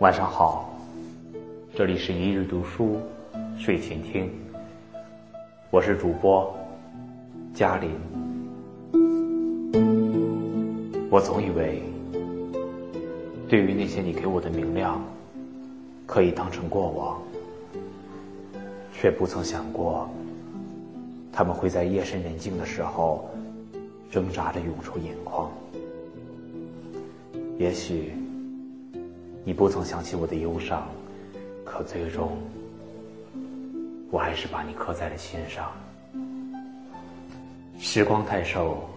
晚上好，这里是一日读书睡前听，我是主播嘉林。我总以为，对于那些你给我的明亮，可以当成过往，却不曾想过，他们会在夜深人静的时候，挣扎着涌出眼眶。也许。你不曾想起我的忧伤，可最终，我还是把你刻在了心上。时光太瘦，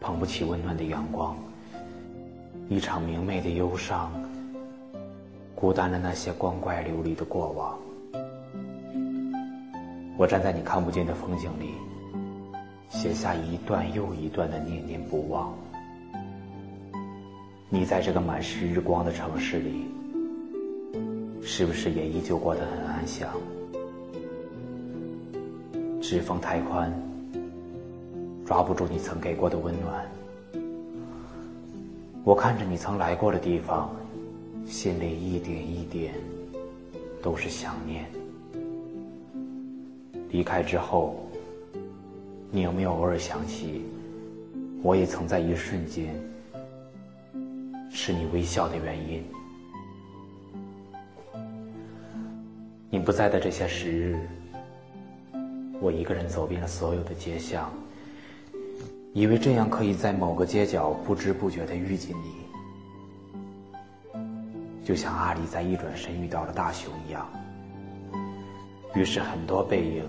捧不起温暖的阳光。一场明媚的忧伤，孤单了那些光怪流离的过往。我站在你看不见的风景里，写下一段又一段的念念不忘。你在这个满是日光的城市里，是不是也依旧过得很安详？指缝太宽，抓不住你曾给过的温暖。我看着你曾来过的地方，心里一点一点都是想念。离开之后，你有没有偶尔想起，我也曾在一瞬间。是你微笑的原因。你不在的这些时日，我一个人走遍了所有的街巷，以为这样可以在某个街角不知不觉的遇见你，就像阿里在一转身遇到了大雄一样。于是很多背影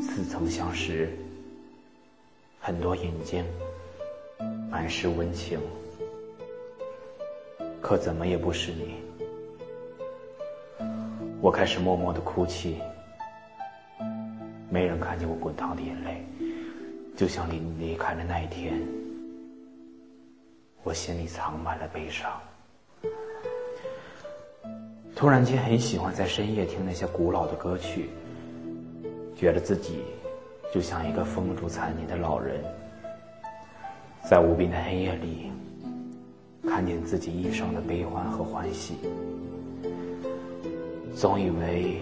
似曾相识，很多眼睛满是温情。可怎么也不是你，我开始默默的哭泣，没人看见我滚烫的眼泪，就像离离开的那一天，我心里藏满了悲伤。突然间很喜欢在深夜听那些古老的歌曲，觉得自己就像一个风烛残年的老人，在无边的黑夜里。看见自己一生的悲欢和欢喜，总以为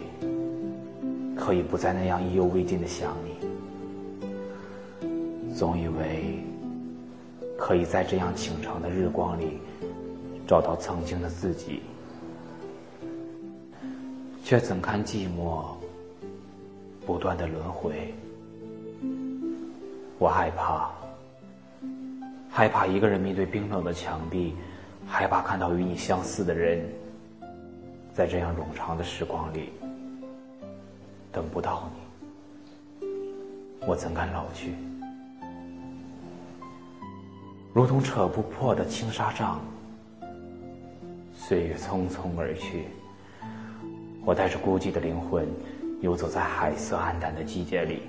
可以不再那样意犹未尽的想你，总以为可以在这样倾城的日光里找到曾经的自己，却怎堪寂寞不断的轮回？我害怕。害怕一个人面对冰冷的墙壁，害怕看到与你相似的人，在这样冗长的时光里等不到你，我怎敢老去？如同扯不破的轻纱帐，岁月匆匆而去，我带着孤寂的灵魂，游走在海色暗淡的季节里，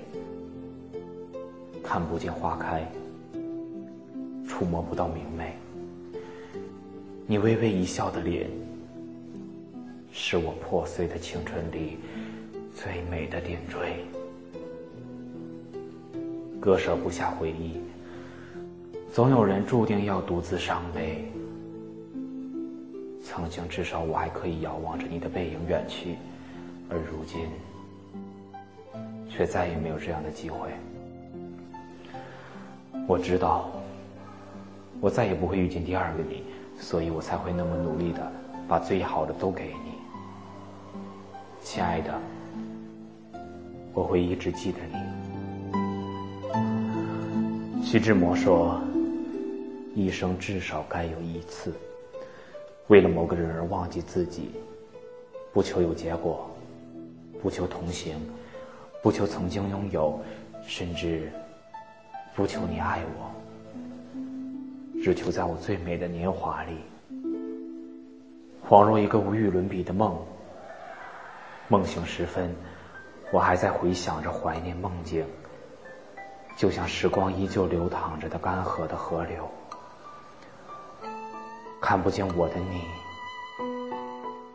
看不见花开。触摸不到明媚，你微微一笑的脸，是我破碎的青春里最美的点缀。割舍不下回忆，总有人注定要独自伤悲。曾经至少我还可以遥望着你的背影远去，而如今，却再也没有这样的机会。我知道。我再也不会遇见第二个你，所以我才会那么努力的把最好的都给你，亲爱的，我会一直记得你。徐志摩说：“一生至少该有一次，为了某个人而忘记自己，不求有结果，不求同行，不求曾经拥有，甚至不求你爱我。”只求在我最美的年华里，恍若一个无与伦比的梦。梦醒时分，我还在回想着怀念梦境，就像时光依旧流淌着的干涸的河流。看不见我的你，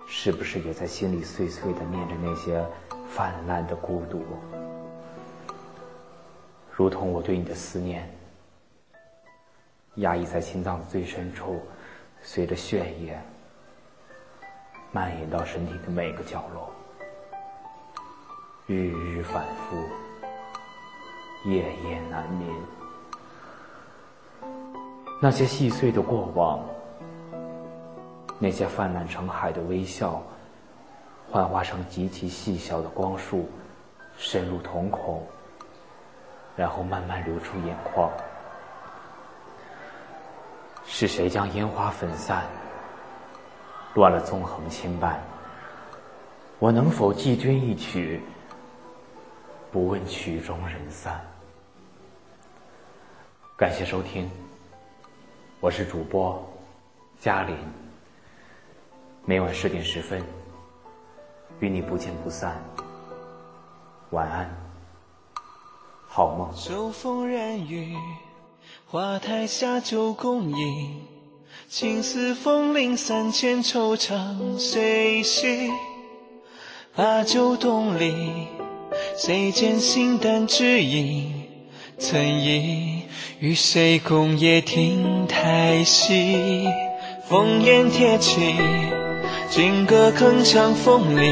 是不是也在心里碎碎的念着那些泛滥的孤独？如同我对你的思念。压抑在心脏的最深处，随着血液蔓延到身体的每个角落，日日反复，夜夜难眠。那些细碎的过往，那些泛滥成海的微笑，幻化成极其细小的光束，深入瞳孔，然后慢慢流出眼眶。是谁将烟花粉散？乱了纵横牵绊，我能否寄君一曲？不问曲终人散。感谢收听，我是主播嘉林。每晚十点十分，与你不见不散。晚安，好梦。秋风染雨，花台下酒共饮。青丝风铃三千，惆怅谁系？把酒东篱，谁见心淡知音？曾忆与谁共夜听台戏？烽烟铁骑，金戈铿锵风里。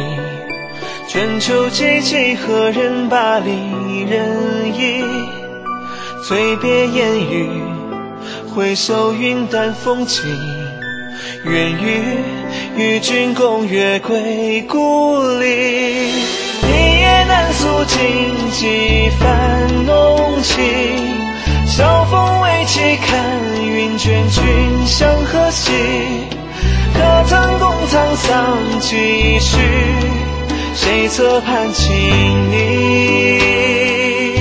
春秋寂寂，何人把离人忆？醉别烟雨。回首云淡风轻，愿与与君共月归故里。一夜难诉尽几番浓情，晓风未起，看云卷君向何兮？可曾共沧桑几许？谁侧畔轻昵？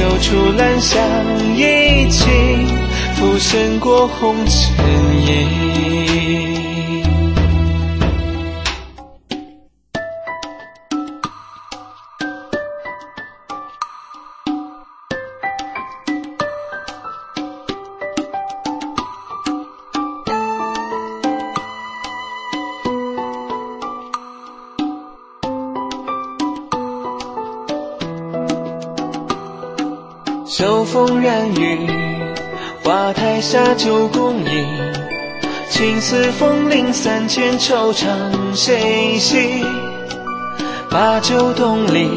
映袖处兰香已尽，浮生过红尘影。秋风染雨，花台下酒共饮。青丝风铃三千，惆怅谁系？把酒东篱，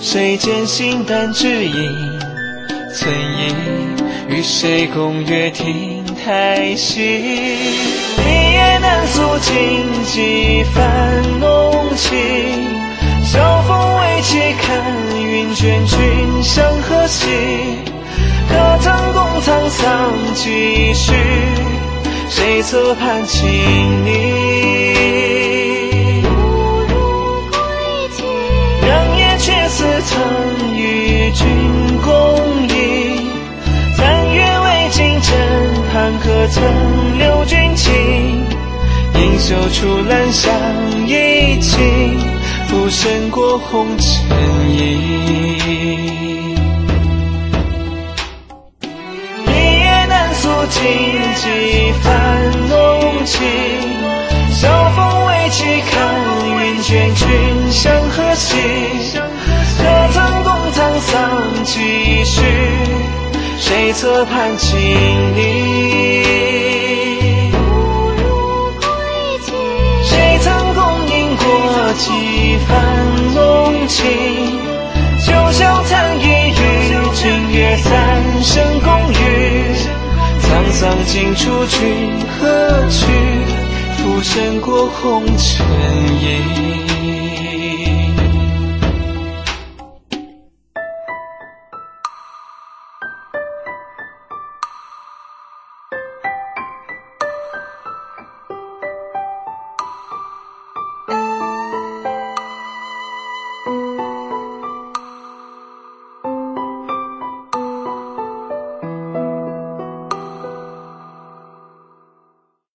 谁见心淡只影？曾忆与谁共月亭台戏？一夜难诉尽几番浓情。晓风未起，看云卷君向何兮？可曾共沧桑几许？谁侧畔轻昵？良夜却似曾与君共饮。残月未尽枕畔，可曾留君情？盈袖处兰香已尽。浮生过红尘影，一夜难诉尽几番浓情。晓风未起，看云卷君向何兮？可曾共沧桑几许？谁侧畔轻昵？情，九霄残翼与今月三生共浴。沧桑尽处君何去？浮生过红尘影。